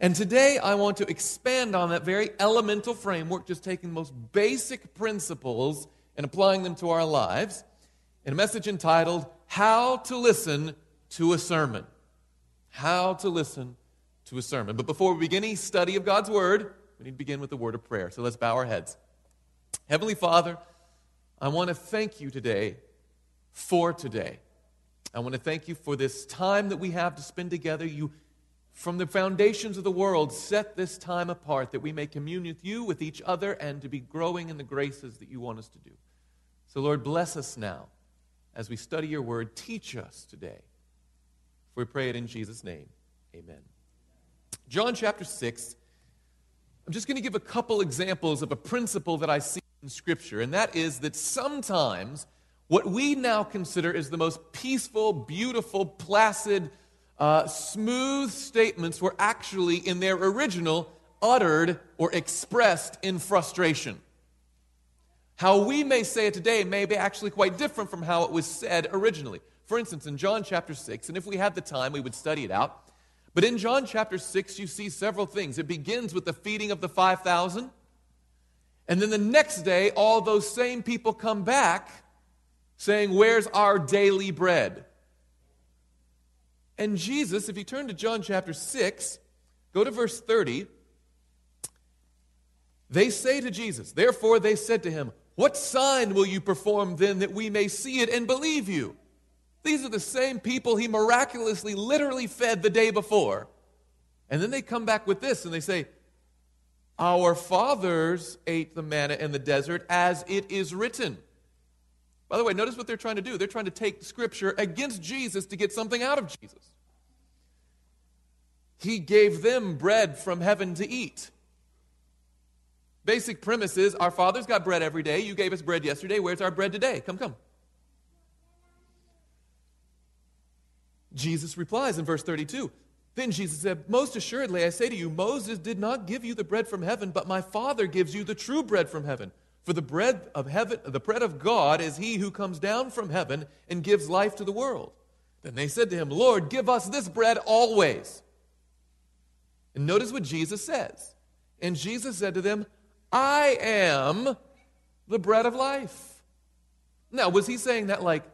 And today I want to expand on that very elemental framework, just taking the most basic principles and applying them to our lives in a message entitled, How to Listen to a Sermon. How to Listen to a Sermon. But before we begin any study of God's Word, we need to begin with a word of prayer. So let's bow our heads. Heavenly Father, I want to thank you today for today. I want to thank you for this time that we have to spend together. You from the foundations of the world, set this time apart that we may commune with you, with each other, and to be growing in the graces that you want us to do. So, Lord, bless us now as we study your word. Teach us today. For we pray it in Jesus' name. Amen. John chapter 6. I'm just going to give a couple examples of a principle that I see in Scripture, and that is that sometimes what we now consider is the most peaceful, beautiful, placid, uh, smooth statements were actually, in their original, uttered or expressed in frustration. How we may say it today may be actually quite different from how it was said originally. For instance, in John chapter 6, and if we had the time, we would study it out. But in John chapter 6, you see several things. It begins with the feeding of the 5,000. And then the next day, all those same people come back saying, Where's our daily bread? And Jesus, if you turn to John chapter 6, go to verse 30, they say to Jesus, Therefore they said to him, What sign will you perform then that we may see it and believe you? These are the same people he miraculously, literally fed the day before. And then they come back with this and they say, Our fathers ate the manna in the desert as it is written. By the way, notice what they're trying to do. They're trying to take Scripture against Jesus to get something out of Jesus. He gave them bread from heaven to eat. Basic premise is our fathers got bread every day. You gave us bread yesterday. Where's our bread today? Come, come. Jesus replies in verse 32. Then Jesus said, Most assuredly, I say to you, Moses did not give you the bread from heaven, but my Father gives you the true bread from heaven. For the bread of heaven, the bread of God is he who comes down from heaven and gives life to the world. Then they said to him, Lord, give us this bread always. And notice what Jesus says. And Jesus said to them, I am the bread of life. Now, was he saying that like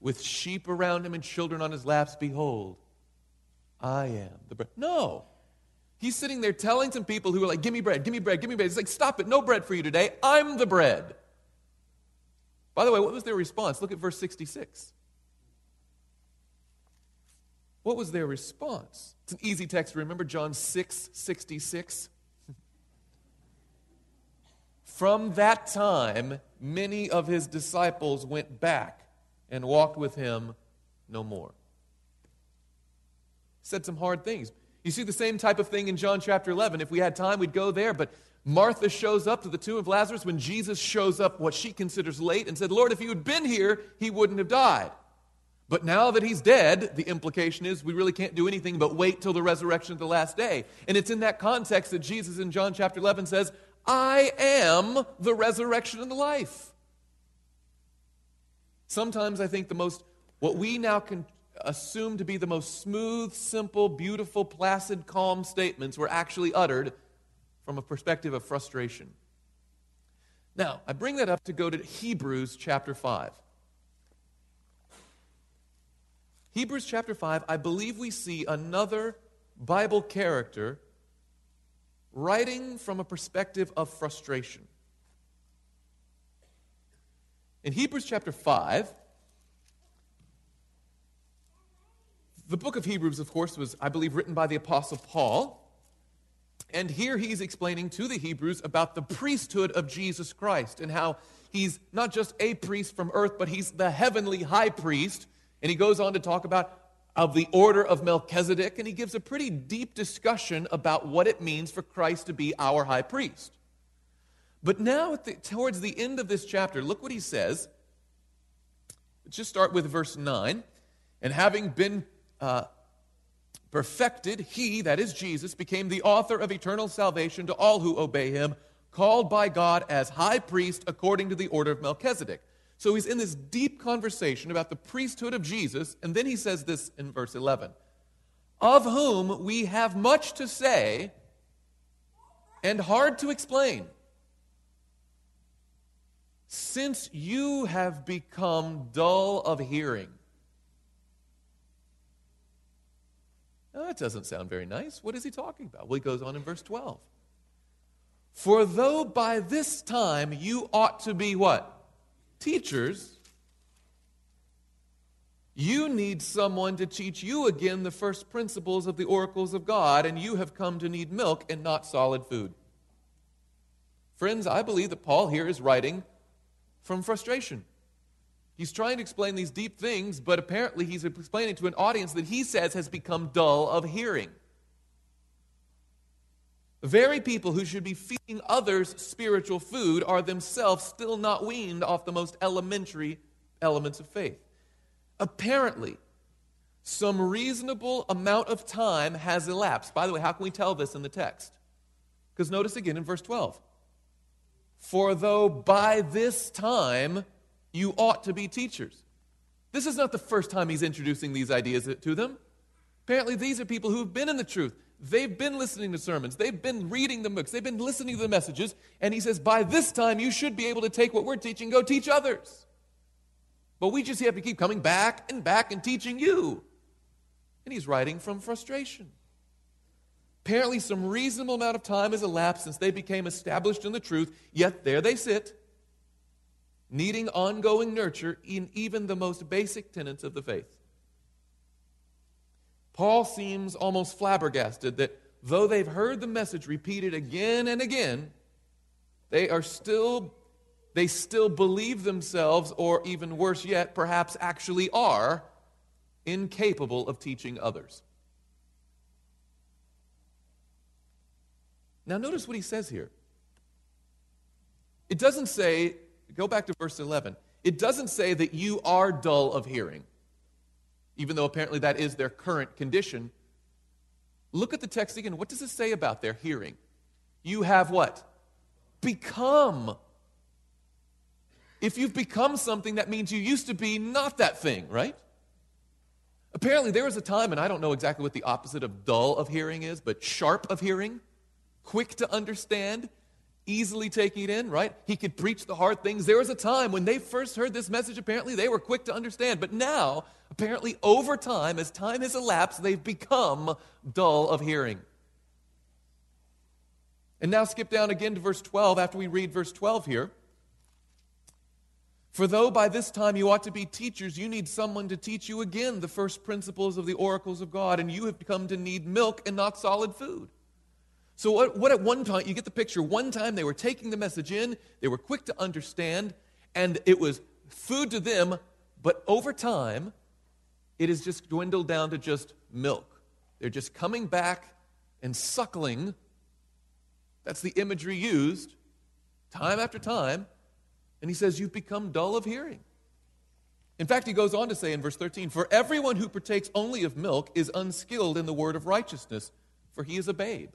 with sheep around him and children on his laps? Behold, I am the bread. No. He's sitting there telling some people who are like, Give me bread, give me bread, give me bread. He's like, Stop it, no bread for you today. I'm the bread. By the way, what was their response? Look at verse 66. What was their response? It's an easy text remember, John 6 66. From that time, many of his disciples went back and walked with him no more. Said some hard things. You see the same type of thing in John chapter 11. If we had time, we'd go there. But Martha shows up to the tomb of Lazarus when Jesus shows up, what she considers late, and said, Lord, if you had been here, he wouldn't have died. But now that he's dead, the implication is we really can't do anything but wait till the resurrection of the last day. And it's in that context that Jesus in John chapter 11 says, I am the resurrection and the life. Sometimes I think the most, what we now can assumed to be the most smooth, simple, beautiful, placid, calm statements were actually uttered from a perspective of frustration. Now, I bring that up to go to Hebrews chapter 5. Hebrews chapter 5, I believe we see another Bible character writing from a perspective of frustration. In Hebrews chapter 5, The book of Hebrews, of course, was, I believe, written by the Apostle Paul. And here he's explaining to the Hebrews about the priesthood of Jesus Christ and how he's not just a priest from earth, but he's the heavenly high priest. And he goes on to talk about of the order of Melchizedek, and he gives a pretty deep discussion about what it means for Christ to be our high priest. But now, the, towards the end of this chapter, look what he says. Let's just start with verse 9. And having been uh, perfected, he, that is Jesus, became the author of eternal salvation to all who obey him, called by God as high priest according to the order of Melchizedek. So he's in this deep conversation about the priesthood of Jesus, and then he says this in verse 11 of whom we have much to say and hard to explain. Since you have become dull of hearing. Now, that doesn't sound very nice. What is he talking about? Well, he goes on in verse 12. For though by this time you ought to be what? Teachers you need someone to teach you again the first principles of the oracles of God, and you have come to need milk and not solid food. Friends, I believe that Paul here is writing from frustration. He's trying to explain these deep things, but apparently he's explaining to an audience that he says has become dull of hearing. The very people who should be feeding others spiritual food are themselves still not weaned off the most elementary elements of faith. Apparently, some reasonable amount of time has elapsed. By the way, how can we tell this in the text? Because notice again in verse 12. For though by this time you ought to be teachers. This is not the first time he's introducing these ideas to them. Apparently, these are people who've been in the truth. They've been listening to sermons. They've been reading the books. They've been listening to the messages. And he says, by this time, you should be able to take what we're teaching, go teach others. But we just have to keep coming back and back and teaching you. And he's writing from frustration. Apparently, some reasonable amount of time has elapsed since they became established in the truth, yet there they sit, needing ongoing nurture in even the most basic tenets of the faith. Paul seems almost flabbergasted that though they've heard the message repeated again and again, they are still they still believe themselves, or even worse yet, perhaps actually are, incapable of teaching others. Now, notice what he says here. It doesn't say, go back to verse 11, it doesn't say that you are dull of hearing, even though apparently that is their current condition. Look at the text again. What does it say about their hearing? You have what? Become if you've become something, that means you used to be not that thing, right? Apparently, there was a time, and I don't know exactly what the opposite of dull of hearing is, but sharp of hearing, quick to understand, easily taking it in, right? He could preach the hard things. There was a time when they first heard this message, apparently, they were quick to understand. But now, apparently, over time, as time has elapsed, they've become dull of hearing. And now, skip down again to verse 12 after we read verse 12 here. For though by this time you ought to be teachers, you need someone to teach you again the first principles of the oracles of God, and you have come to need milk and not solid food. So, what, what, at one time, you get the picture, one time they were taking the message in, they were quick to understand, and it was food to them, but over time, it has just dwindled down to just milk. They're just coming back and suckling. That's the imagery used time after time and he says, You've become dull of hearing. In fact, he goes on to say in verse 13, For everyone who partakes only of milk is unskilled in the word of righteousness, for he is a babe.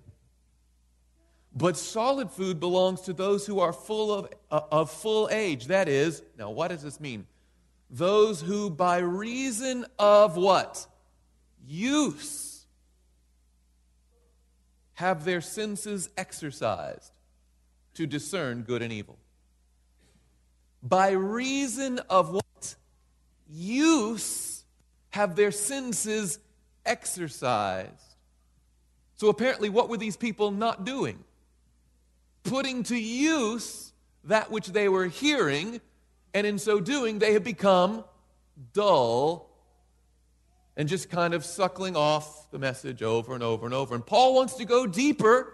But solid food belongs to those who are full of, uh, of full age. That is, now what does this mean? Those who by reason of what? Use have their senses exercised to discern good and evil by reason of what? Use have their senses exercised. So apparently, what were these people not doing? Putting to use that which they were hearing, and in so doing, they have become dull and just kind of suckling off the message over and over and over. And Paul wants to go deeper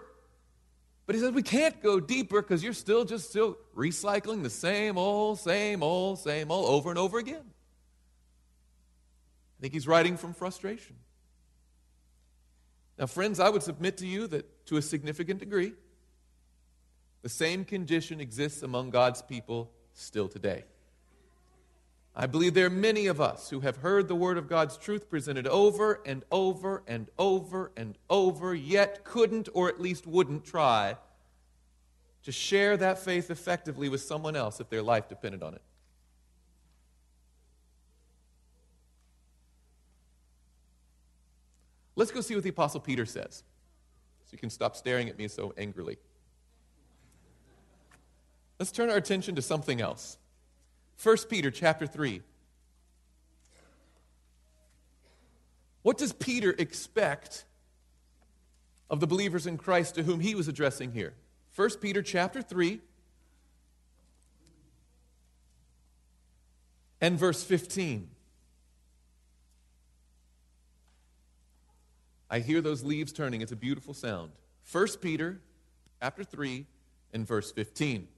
but he says we can't go deeper because you're still just still recycling the same old, same old, same old over and over again. I think he's writing from frustration. Now, friends, I would submit to you that to a significant degree, the same condition exists among God's people still today. I believe there are many of us who have heard the word of God's truth presented over and over and over and over, yet couldn't or at least wouldn't try to share that faith effectively with someone else if their life depended on it. Let's go see what the Apostle Peter says. So you can stop staring at me so angrily. Let's turn our attention to something else. 1 Peter chapter 3. What does Peter expect of the believers in Christ to whom he was addressing here? 1 Peter chapter 3 and verse 15. I hear those leaves turning. It's a beautiful sound. 1 Peter chapter 3 and verse 15.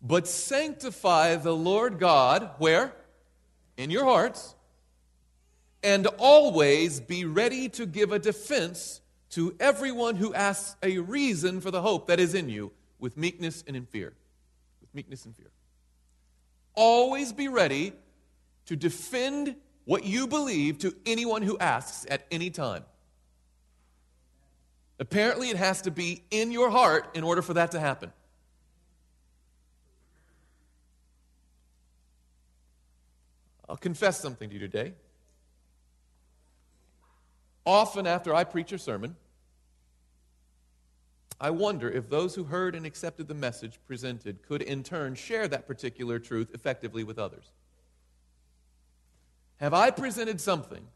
But sanctify the Lord God, where? In your hearts, and always be ready to give a defense to everyone who asks a reason for the hope that is in you with meekness and in fear. With meekness and fear. Always be ready to defend what you believe to anyone who asks at any time. Apparently, it has to be in your heart in order for that to happen. I'll confess something to you today. Often after I preach a sermon, I wonder if those who heard and accepted the message presented could in turn share that particular truth effectively with others. Have I presented something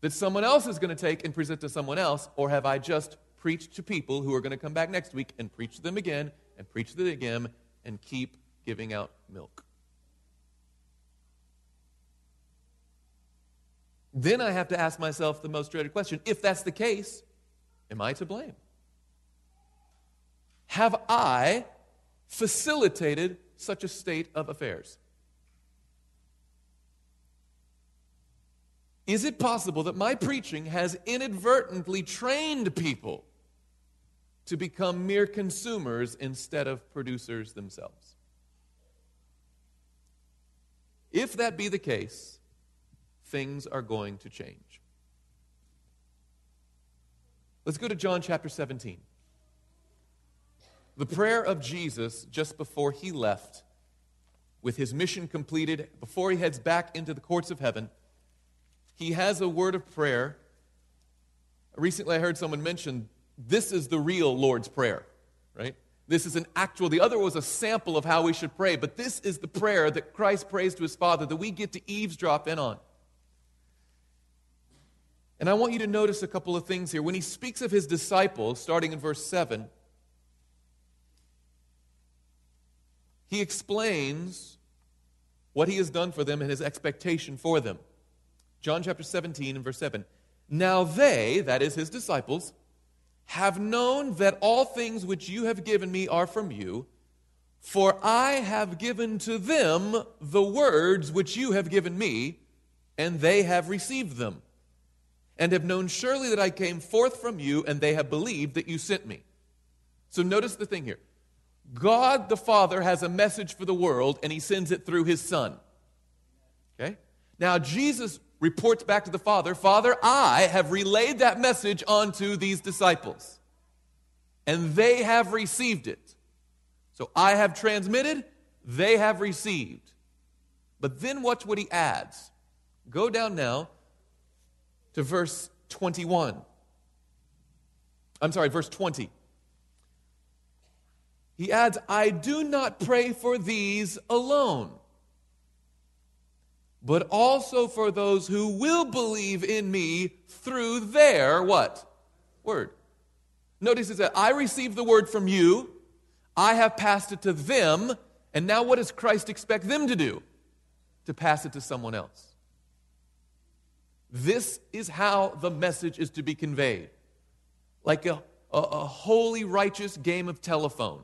that someone else is going to take and present to someone else, or have I just preached to people who are going to come back next week and preach to them again and preach to them again and keep giving out milk? Then I have to ask myself the most dreaded question if that's the case, am I to blame? Have I facilitated such a state of affairs? Is it possible that my preaching has inadvertently trained people to become mere consumers instead of producers themselves? If that be the case, things are going to change. Let's go to John chapter 17. The prayer of Jesus just before he left, with his mission completed, before he heads back into the courts of heaven, he has a word of prayer. Recently, I heard someone mention this is the real Lord's Prayer, right? This is an actual, the other was a sample of how we should pray, but this is the prayer that Christ prays to his Father that we get to eavesdrop in on. And I want you to notice a couple of things here. When he speaks of his disciples, starting in verse 7, he explains what he has done for them and his expectation for them. John chapter 17 and verse 7. Now they, that is his disciples, have known that all things which you have given me are from you, for I have given to them the words which you have given me, and they have received them and have known surely that I came forth from you, and they have believed that you sent me. So notice the thing here God the Father has a message for the world, and he sends it through his Son. Okay? Now, Jesus reports back to the Father Father, I have relayed that message onto these disciples, and they have received it. So I have transmitted, they have received. But then watch what he adds. Go down now to verse 21. I'm sorry, verse 20. He adds, I do not pray for these alone, but also for those who will believe in me through their what? Word. Notice it says, I received the word from you, I have passed it to them, and now what does Christ expect them to do? To pass it to someone else. This is how the message is to be conveyed like a, a, a, holy, righteous game of telephone.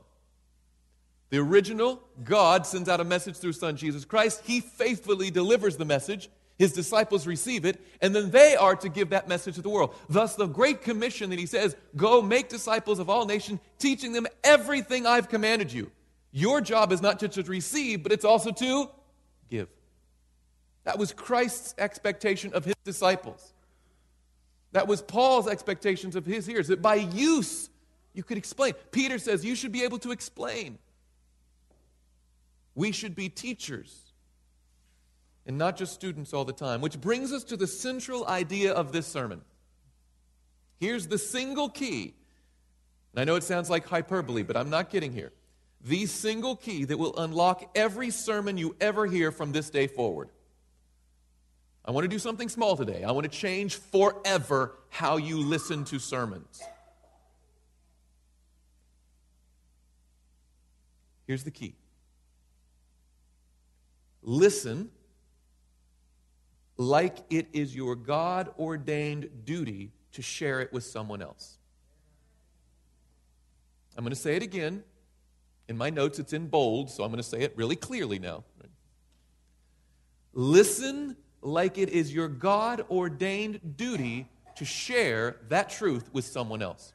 The original, God sends out a message through Son Jesus Christ. He faithfully delivers the message. His disciples receive it, and then they are to give that message to the world. Thus, the Great Commission that He says, Go make disciples of all nations, teaching them everything I've commanded you. Your job is not just to receive, but it's also to give. That was Christ's expectation of his disciples. That was Paul's expectations of his hearers, that by use you could explain. Peter says you should be able to explain. We should be teachers. and not just students all the time. Which brings us to the central idea of this sermon. Here's the single key. And I know it sounds like hyperbole, but I'm not kidding here. The single key that will unlock every sermon you ever hear from this day forward. I want to do something small today. I want to change forever how you listen to sermons. Here's the key listen like it is your God ordained duty to share it with someone else. I'm going to say it again. In my notes, it's in bold, so I'm going to say it really clearly now. Listen like it is your God ordained duty to share that truth with someone else.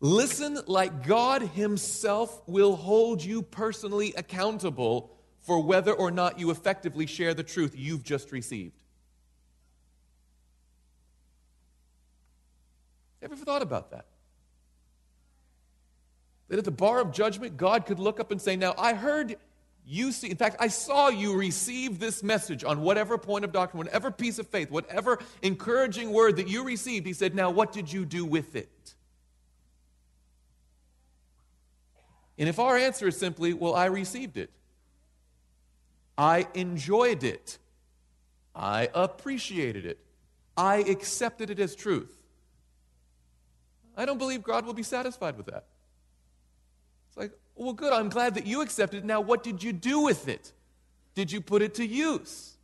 Listen like God Himself will hold you personally accountable for whether or not you effectively share the truth you've just received. Ever thought about that? That at the bar of judgment, God could look up and say, Now, I heard you see, in fact, I saw you receive this message on whatever point of doctrine, whatever piece of faith, whatever encouraging word that you received. He said, Now, what did you do with it? And if our answer is simply, Well, I received it, I enjoyed it, I appreciated it, I accepted it as truth, I don't believe God will be satisfied with that. It's like, well, good, I'm glad that you accepted it. Now, what did you do with it? Did you put it to use?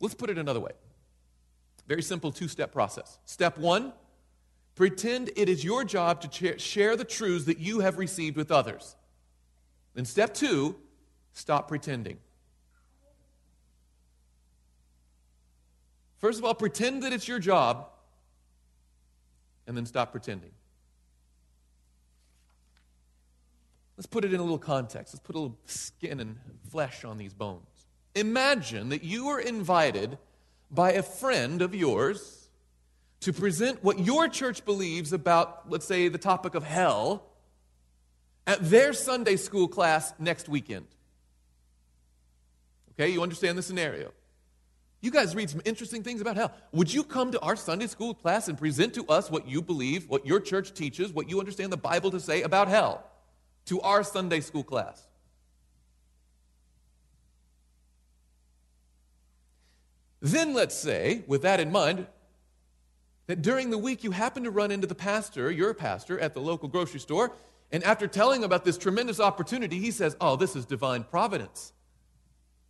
Let's put it another way. Very simple two step process. Step one pretend it is your job to share the truths that you have received with others. Then, step two, stop pretending. First of all, pretend that it's your job and then stop pretending. Let's put it in a little context. Let's put a little skin and flesh on these bones. Imagine that you were invited by a friend of yours to present what your church believes about, let's say, the topic of hell at their Sunday school class next weekend. Okay, you understand the scenario. You guys read some interesting things about hell. Would you come to our Sunday school class and present to us what you believe, what your church teaches, what you understand the Bible to say about hell? To our Sunday school class. Then let's say, with that in mind, that during the week you happen to run into the pastor, your pastor, at the local grocery store, and after telling about this tremendous opportunity, he says, Oh, this is divine providence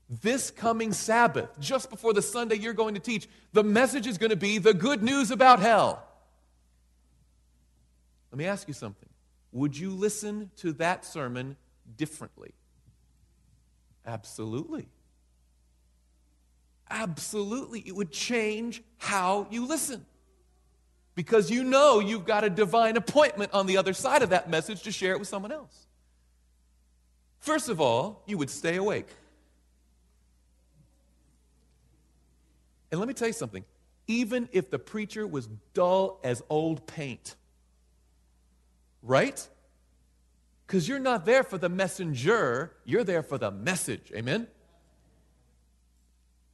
this coming Sabbath, just before the Sunday you're going to teach, the message is going to be the good news about hell. Let me ask you something. Would you listen to that sermon differently? Absolutely. Absolutely. It would change how you listen. Because you know you've got a divine appointment on the other side of that message to share it with someone else. First of all, you would stay awake. And let me tell you something even if the preacher was dull as old paint, right? Because you're not there for the messenger, you're there for the message. Amen?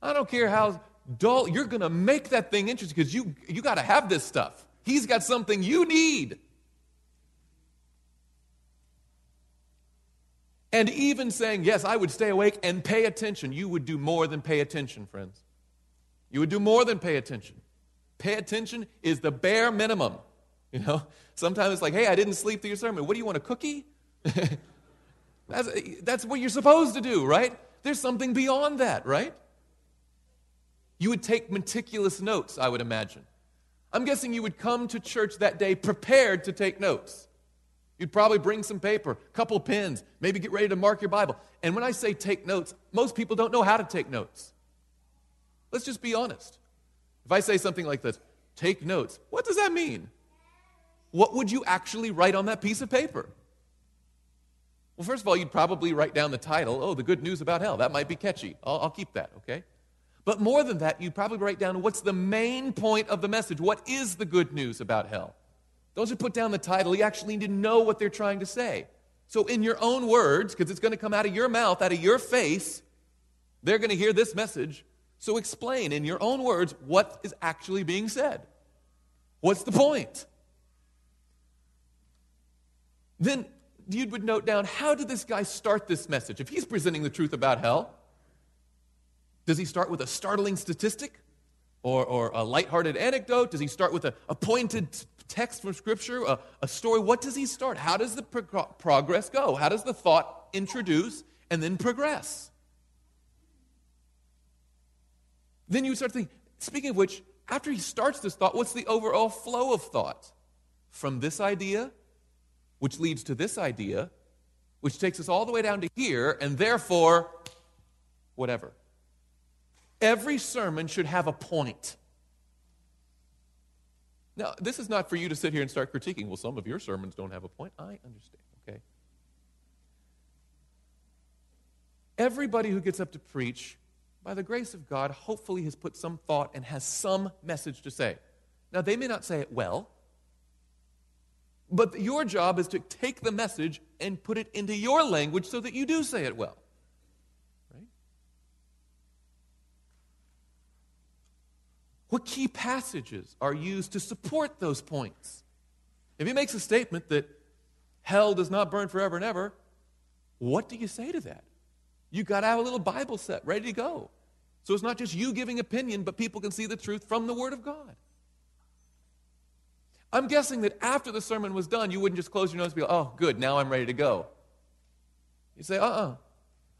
I don't care how dull, you're going to make that thing interesting because you, you got to have this stuff. He's got something you need. And even saying, Yes, I would stay awake and pay attention, you would do more than pay attention, friends. You would do more than pay attention. Pay attention is the bare minimum. You know, sometimes it's like, hey, I didn't sleep through your sermon. What do you want, a cookie? that's, that's what you're supposed to do, right? There's something beyond that, right? You would take meticulous notes, I would imagine. I'm guessing you would come to church that day prepared to take notes. You'd probably bring some paper, a couple pens, maybe get ready to mark your Bible. And when I say take notes, most people don't know how to take notes. Let's just be honest. If I say something like this, take notes, what does that mean? What would you actually write on that piece of paper? Well, first of all, you'd probably write down the title, oh, the good news about hell. That might be catchy. I'll, I'll keep that, okay? But more than that, you'd probably write down what's the main point of the message? What is the good news about hell? Those who put down the title, you actually need to know what they're trying to say. So, in your own words, because it's going to come out of your mouth, out of your face, they're going to hear this message. So, explain in your own words what is actually being said. What's the point? Then you would note down how did this guy start this message? If he's presenting the truth about hell, does he start with a startling statistic or, or a lighthearted anecdote? Does he start with a, a pointed text from Scripture, a, a story? What does he start? How does the pro- progress go? How does the thought introduce and then progress? Then you start thinking, speaking of which, after he starts this thought, what's the overall flow of thought? From this idea which leads to this idea, which takes us all the way down to here, and therefore, whatever. Every sermon should have a point. Now, this is not for you to sit here and start critiquing. Well, some of your sermons don't have a point. I understand, okay? Everybody who gets up to preach, by the grace of God, hopefully has put some thought and has some message to say. Now, they may not say it well, but your job is to take the message and put it into your language so that you do say it well. Right? What key passages are used to support those points? If he makes a statement that hell does not burn forever and ever, what do you say to that? You've got to have a little Bible set ready to go. So it's not just you giving opinion, but people can see the truth from the Word of God. I'm guessing that after the sermon was done, you wouldn't just close your nose and be like, oh, good, now I'm ready to go. You say, uh uh-uh. uh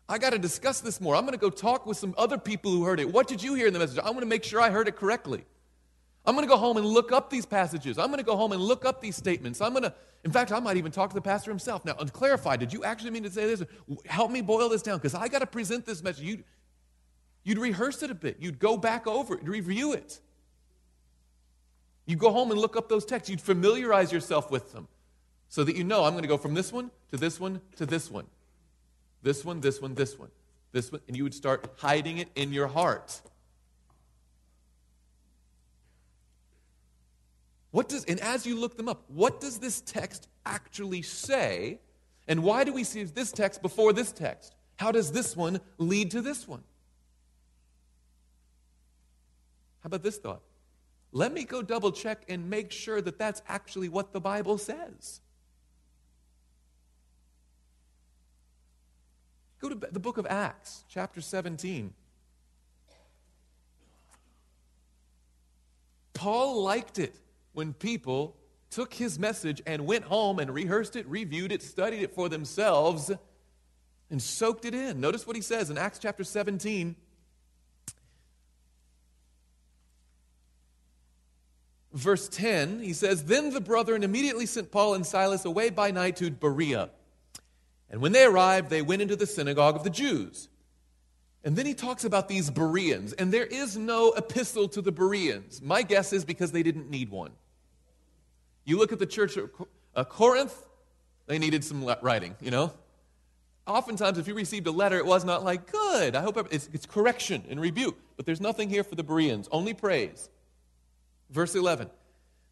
I got to discuss this more. I'm going to go talk with some other people who heard it. What did you hear in the message? I want to make sure I heard it correctly. I'm going to go home and look up these passages. I'm going to go home and look up these statements. I'm going to, in fact, I might even talk to the pastor himself. Now, clarify, did you actually mean to say this? Help me boil this down because I got to present this message. You'd, you'd rehearse it a bit, you'd go back over it, review it. You go home and look up those texts. You'd familiarize yourself with them so that you know I'm going to go from this one to this one to this one. This one, this one, this one, this one. And you would start hiding it in your heart. What does, and as you look them up, what does this text actually say? And why do we see this text before this text? How does this one lead to this one? How about this thought? Let me go double check and make sure that that's actually what the Bible says. Go to the book of Acts, chapter 17. Paul liked it when people took his message and went home and rehearsed it, reviewed it, studied it for themselves, and soaked it in. Notice what he says in Acts chapter 17. Verse 10, he says, Then the brethren immediately sent Paul and Silas away by night to Berea. And when they arrived, they went into the synagogue of the Jews. And then he talks about these Bereans, and there is no epistle to the Bereans. My guess is because they didn't need one. You look at the church of uh, Corinth, they needed some writing, you know? Oftentimes, if you received a letter, it was not like, good, I hope it's, it's correction and rebuke. But there's nothing here for the Bereans, only praise. Verse 11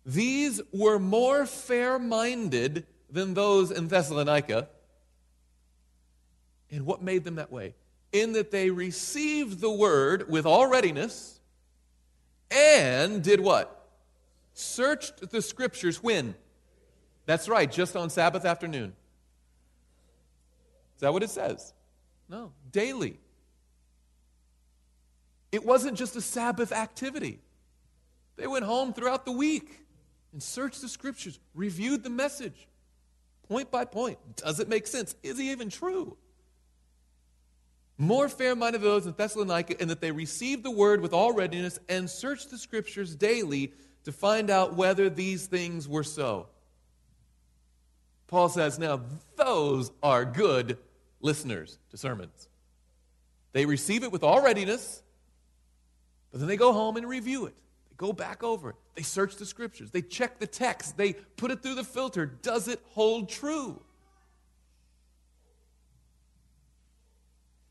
These were more fair minded than those in Thessalonica. And what made them that way? In that they received the word with all readiness and did what? Searched the scriptures when? That's right, just on Sabbath afternoon. Is that what it says? No, daily. It wasn't just a Sabbath activity. They went home throughout the week and searched the scriptures, reviewed the message point by point. Does it make sense? Is he even true? More fair minded those in Thessalonica, in that they received the word with all readiness and searched the scriptures daily to find out whether these things were so. Paul says, now those are good listeners to sermons. They receive it with all readiness, but then they go home and review it go back over it. They search the scriptures. They check the text. They put it through the filter. Does it hold true?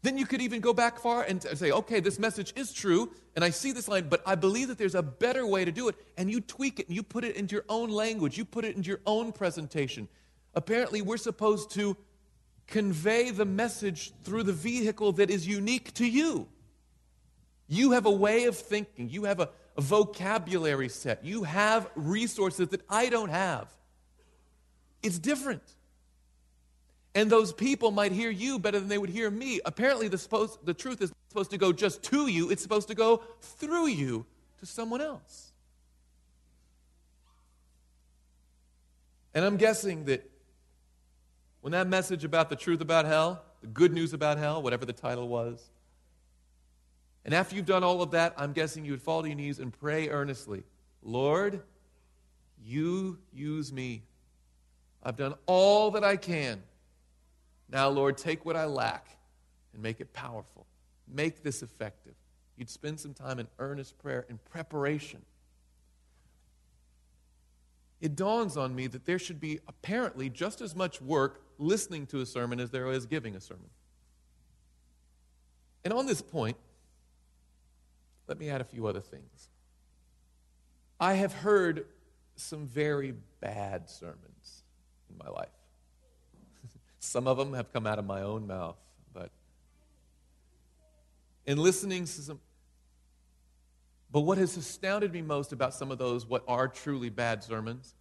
Then you could even go back far and say, okay, this message is true, and I see this line, but I believe that there's a better way to do it. And you tweak it and you put it into your own language, you put it into your own presentation. Apparently, we're supposed to convey the message through the vehicle that is unique to you. You have a way of thinking, you have a, a vocabulary set, you have resources that I don't have. It's different. And those people might hear you better than they would hear me. Apparently, the, supposed, the truth is supposed to go just to you, it's supposed to go through you to someone else. And I'm guessing that when that message about the truth about hell, the good news about hell, whatever the title was, and after you've done all of that, I'm guessing you would fall to your knees and pray earnestly Lord, you use me. I've done all that I can. Now, Lord, take what I lack and make it powerful. Make this effective. You'd spend some time in earnest prayer in preparation. It dawns on me that there should be apparently just as much work listening to a sermon as there is giving a sermon. And on this point, let me add a few other things. I have heard some very bad sermons in my life. some of them have come out of my own mouth, but in listening to some. But what has astounded me most about some of those, what are truly bad sermons,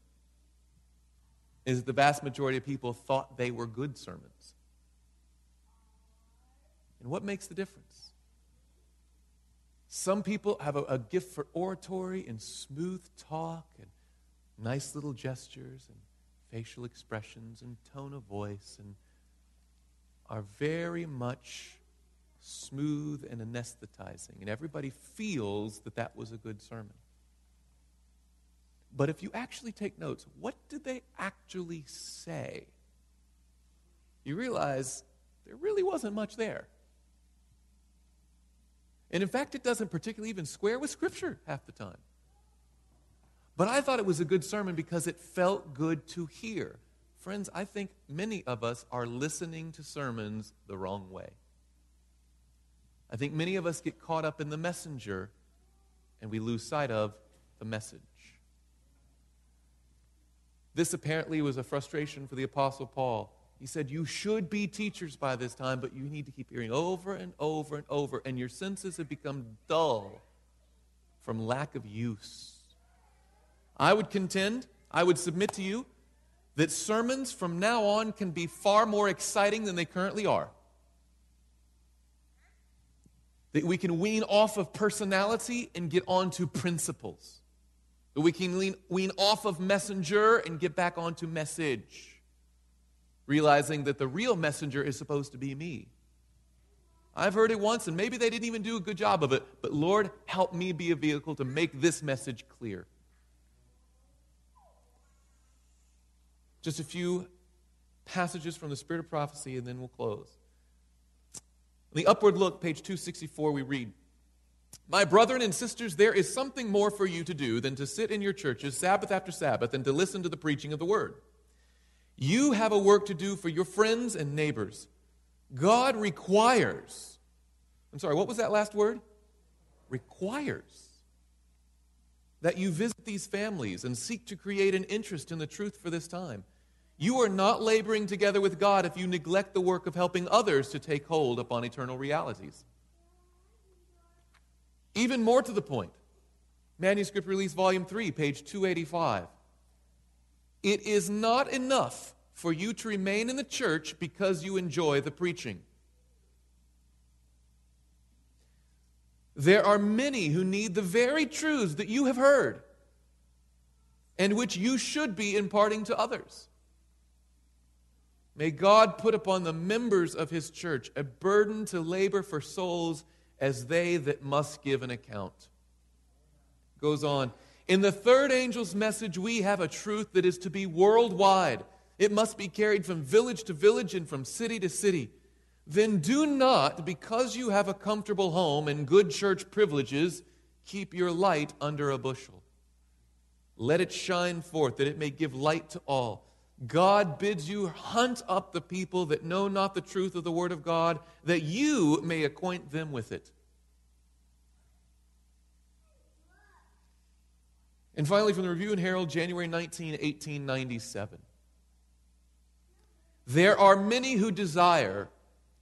is the vast majority of people thought they were good sermons. And what makes the difference? Some people have a, a, gift for oratory and smooth talk and nice little gestures and facial expressions and tone of voice and are very much smooth and anesthetizing. And everybody feels that that was a good sermon. But if you actually take notes, what did they actually say? You realize there really wasn't much there. And in fact, it doesn't particularly even square with Scripture half the time. But I thought it was a good sermon because it felt good to hear. Friends, I think many of us are listening to sermons the wrong way. I think many of us get caught up in the messenger and we lose sight of the message. This apparently was a frustration for the Apostle Paul. He said, You should be teachers by this time, but you need to keep hearing over and over and over, and your senses have become dull from lack of use. I would contend, I would submit to you, that sermons from now on can be far more exciting than they currently are. That we can wean off of personality and get onto principles. That we can lean, wean off of messenger and get back onto message, realizing that the real messenger is supposed to be me. I've heard it once, and maybe they didn't even do a good job of it, but Lord, help me be a vehicle to make this message clear. Just a few passages from the Spirit of Prophecy, and then we'll close. The upward look, page 264, we read my brethren and sisters, there is something more for you to do than to sit in your churches Sabbath after Sabbath and to listen to the preaching of the word. You have a work to do for your friends and neighbors. God requires, I'm sorry, what was that last word? Requires that you visit these families and seek to create an interest in the truth for this time. You are not laboring together with God if you neglect the work of helping others to take hold upon eternal realities. Even more to the point, Manuscript Release Volume 3, page 285. It is not enough for you to remain in the church because you enjoy the preaching. There are many who need the very truths that you have heard and which you should be imparting to others. May God put upon the members of His church a burden to labor for souls as they that must give an account. Goes on. In the third angel's message, we have a truth that is to be worldwide. It must be carried from village to village and from city to city. Then do not, because you have a comfortable home and good church privileges, keep your light under a bushel. Let it shine forth, that it may give light to all. God bids you hunt up the people that know not the truth of the Word of God, that you may acquaint them with it. And finally, from the Review and Herald, January 19, 1897. There are many who desire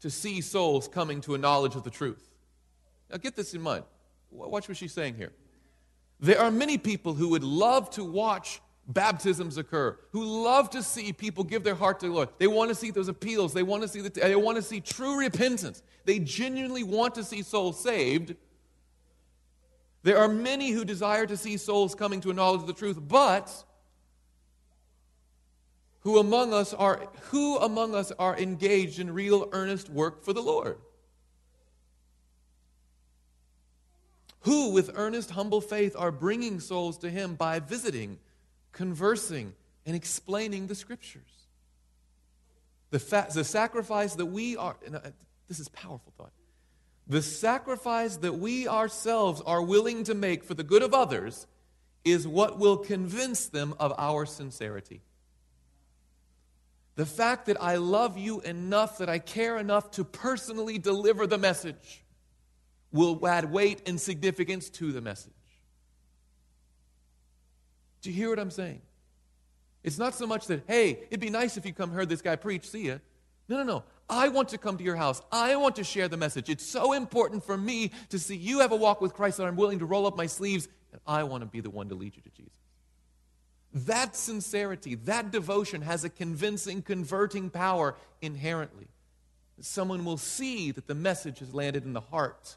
to see souls coming to a knowledge of the truth. Now, get this in mind. Watch what she's saying here. There are many people who would love to watch baptisms occur, who love to see people give their heart to the Lord. They want to see those appeals. They want to see the, they want to see true repentance. They genuinely want to see souls saved. There are many who desire to see souls coming to a knowledge of the truth, but who among us are who among us are engaged in real earnest work for the Lord? Who with earnest humble faith are bringing souls to him by visiting, conversing, and explaining the scriptures? The, fa- the sacrifice that we are, uh, this is powerful thought. The sacrifice that we ourselves are willing to make for the good of others is what will convince them of our sincerity. The fact that I love you enough, that I care enough to personally deliver the message, will add weight and significance to the message. Do you hear what I'm saying? It's not so much that, hey, it'd be nice if you come heard this guy preach, see ya. No, no, no. I want to come to your house. I want to share the message. It's so important for me to see you have a walk with Christ that I'm willing to roll up my sleeves, and I want to be the one to lead you to Jesus. That sincerity, that devotion has a convincing, converting power inherently. Someone will see that the message has landed in the heart,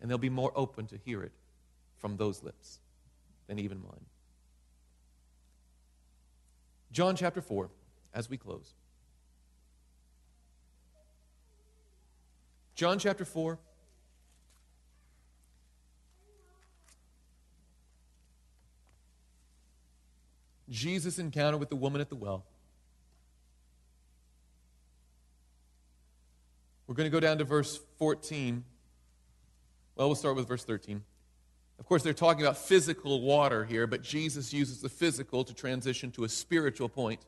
and they'll be more open to hear it from those lips than even mine. John chapter 4, as we close. John chapter 4. Jesus' encounter with the woman at the well. We're going to go down to verse 14. Well, we'll start with verse 13. Of course, they're talking about physical water here, but Jesus uses the physical to transition to a spiritual point.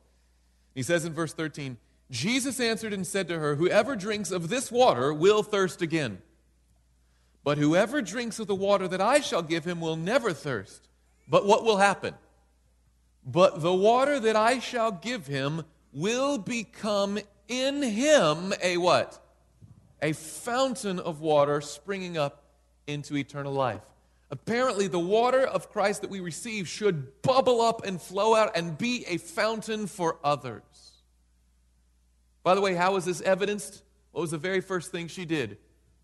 He says in verse 13, Jesus answered and said to her, Whoever drinks of this water will thirst again. But whoever drinks of the water that I shall give him will never thirst. But what will happen? But the water that I shall give him will become in him a what? A fountain of water springing up into eternal life. Apparently, the water of Christ that we receive should bubble up and flow out and be a fountain for others. By the way, how was this evidenced? What was the very first thing she did?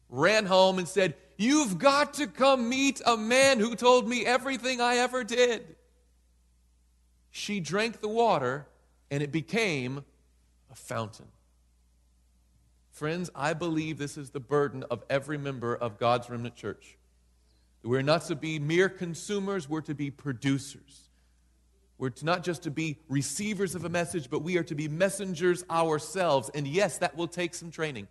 Ran home and said, You've got to come meet a man who told me everything I ever did. She drank the water and it became a fountain. Friends, I believe this is the burden of every member of God's remnant church. We're not to be mere consumers, we're to be producers. We're not just to be receivers of a message, but we are to be messengers ourselves. And yes, that will take some training.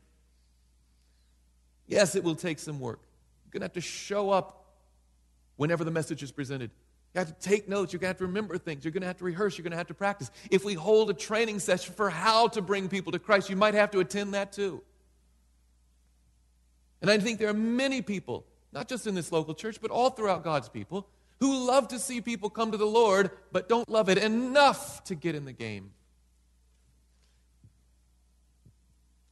Yes, it will take some work. You're going to have to show up whenever the message is presented. You have to take notes. You're going to have to remember things. You're going to have to rehearse. You're going to have to practice. If we hold a training session for how to bring people to Christ, you might have to attend that too. And I think there are many people, not just in this local church, but all throughout God's people, who love to see people come to the Lord, but don't love it enough to get in the game.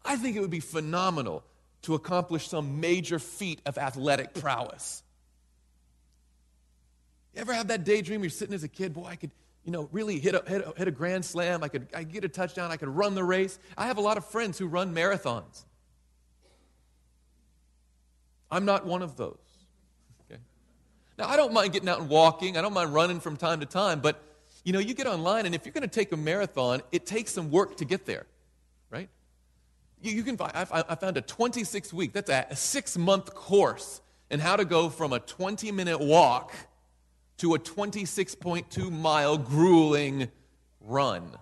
I think it would be phenomenal to accomplish some major feat of athletic prowess. You ever have that daydream? You're sitting as a kid, boy, I could, you know, really hit a, hit a, hit a grand slam. I could, I get a touchdown. I could run the race. I have a lot of friends who run marathons. I'm not one of those. Now, I don't mind getting out and walking. I don't mind running from time to time, but you know, you get online, and if you're going to take a marathon, it takes some work to get there, right? You, you can find, I, I found a 26 week, that's a, a six month course in how to go from a 20 minute walk to a 26.2 mile grueling run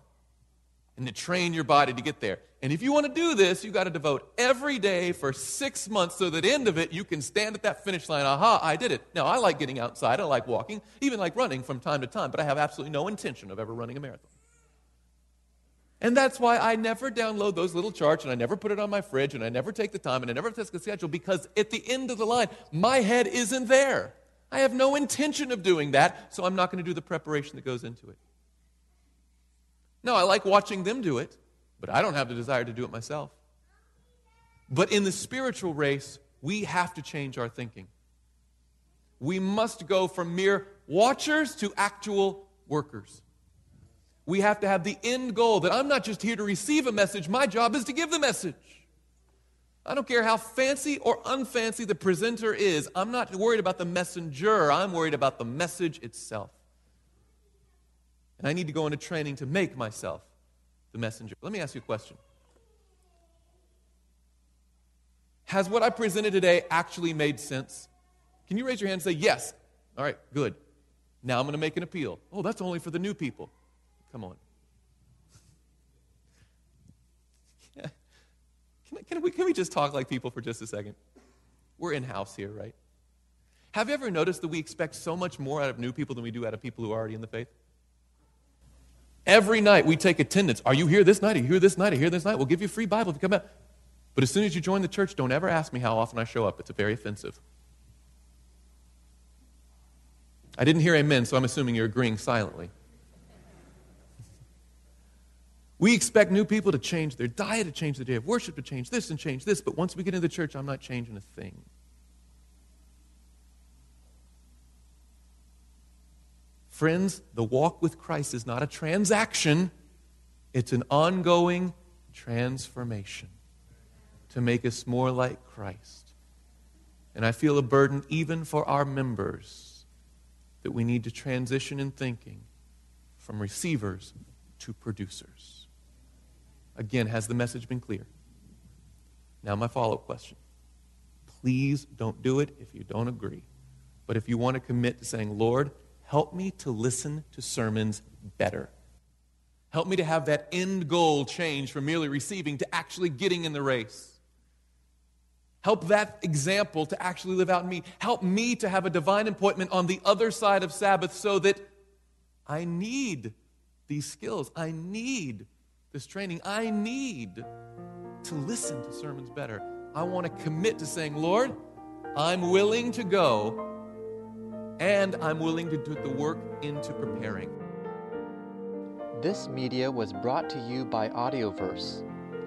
and to train your body to get there. And if you want to do this, you got to devote every day for six months so that end of it, you can stand at that finish line. Aha, I did it. Now, I like getting outside. I like walking, even like running from time to time, but I have absolutely no intention of ever running a marathon. And that's why I never download those little charts and I never put it on my fridge and I never take the time and I never test the schedule because at the end of the line, my head isn't there. I have no intention of doing that, so I'm not going to do the preparation that goes into it. No, I like watching them do it. But I don't have the desire to do it myself. But in the spiritual race, we have to change our thinking. We must go from mere watchers to actual workers. We have to have the end goal that I'm not just here to receive a message, my job is to give the message. I don't care how fancy or unfancy the presenter is. I'm not worried about the messenger. I'm worried about the message itself. And I need to go into training to make myself the messenger. Let me ask you a question Has what I presented today actually made sense? Can you raise your hand and say, Yes? All right, good. Now I'm going to make an appeal. Oh, that's only for the new people. Come on. Can, can, we, can we just talk like people for just a second? We're in house here, right? Have you ever noticed that we expect so much more out of new people than we do out of people who are already in the faith? Every night we take attendance. Are you here this night? Are you here this night? Are you here this night? We'll give you a free Bible if you come out. But as soon as you join the church, don't ever ask me how often I show up. It's very offensive. I didn't hear amen, so I'm assuming you're agreeing silently. We expect new people to change their diet, to change the day of worship, to change this and change this, but once we get into the church, I'm not changing a thing. Friends, the walk with Christ is not a transaction, it's an ongoing transformation to make us more like Christ. And I feel a burden even for our members that we need to transition in thinking from receivers to producers. Again, has the message been clear? Now, my follow up question. Please don't do it if you don't agree. But if you want to commit to saying, Lord, help me to listen to sermons better. Help me to have that end goal change from merely receiving to actually getting in the race. Help that example to actually live out in me. Help me to have a divine appointment on the other side of Sabbath so that I need these skills. I need this training, I need to listen to sermons better. I want to commit to saying, Lord, I'm willing to go and I'm willing to put the work into preparing. This media was brought to you by Audioverse,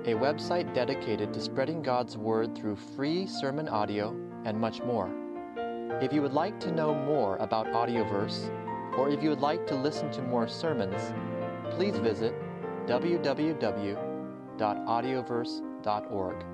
a website dedicated to spreading God's Word through free sermon audio and much more. If you would like to know more about Audioverse, or if you would like to listen to more sermons, please visit www.audioverse.org.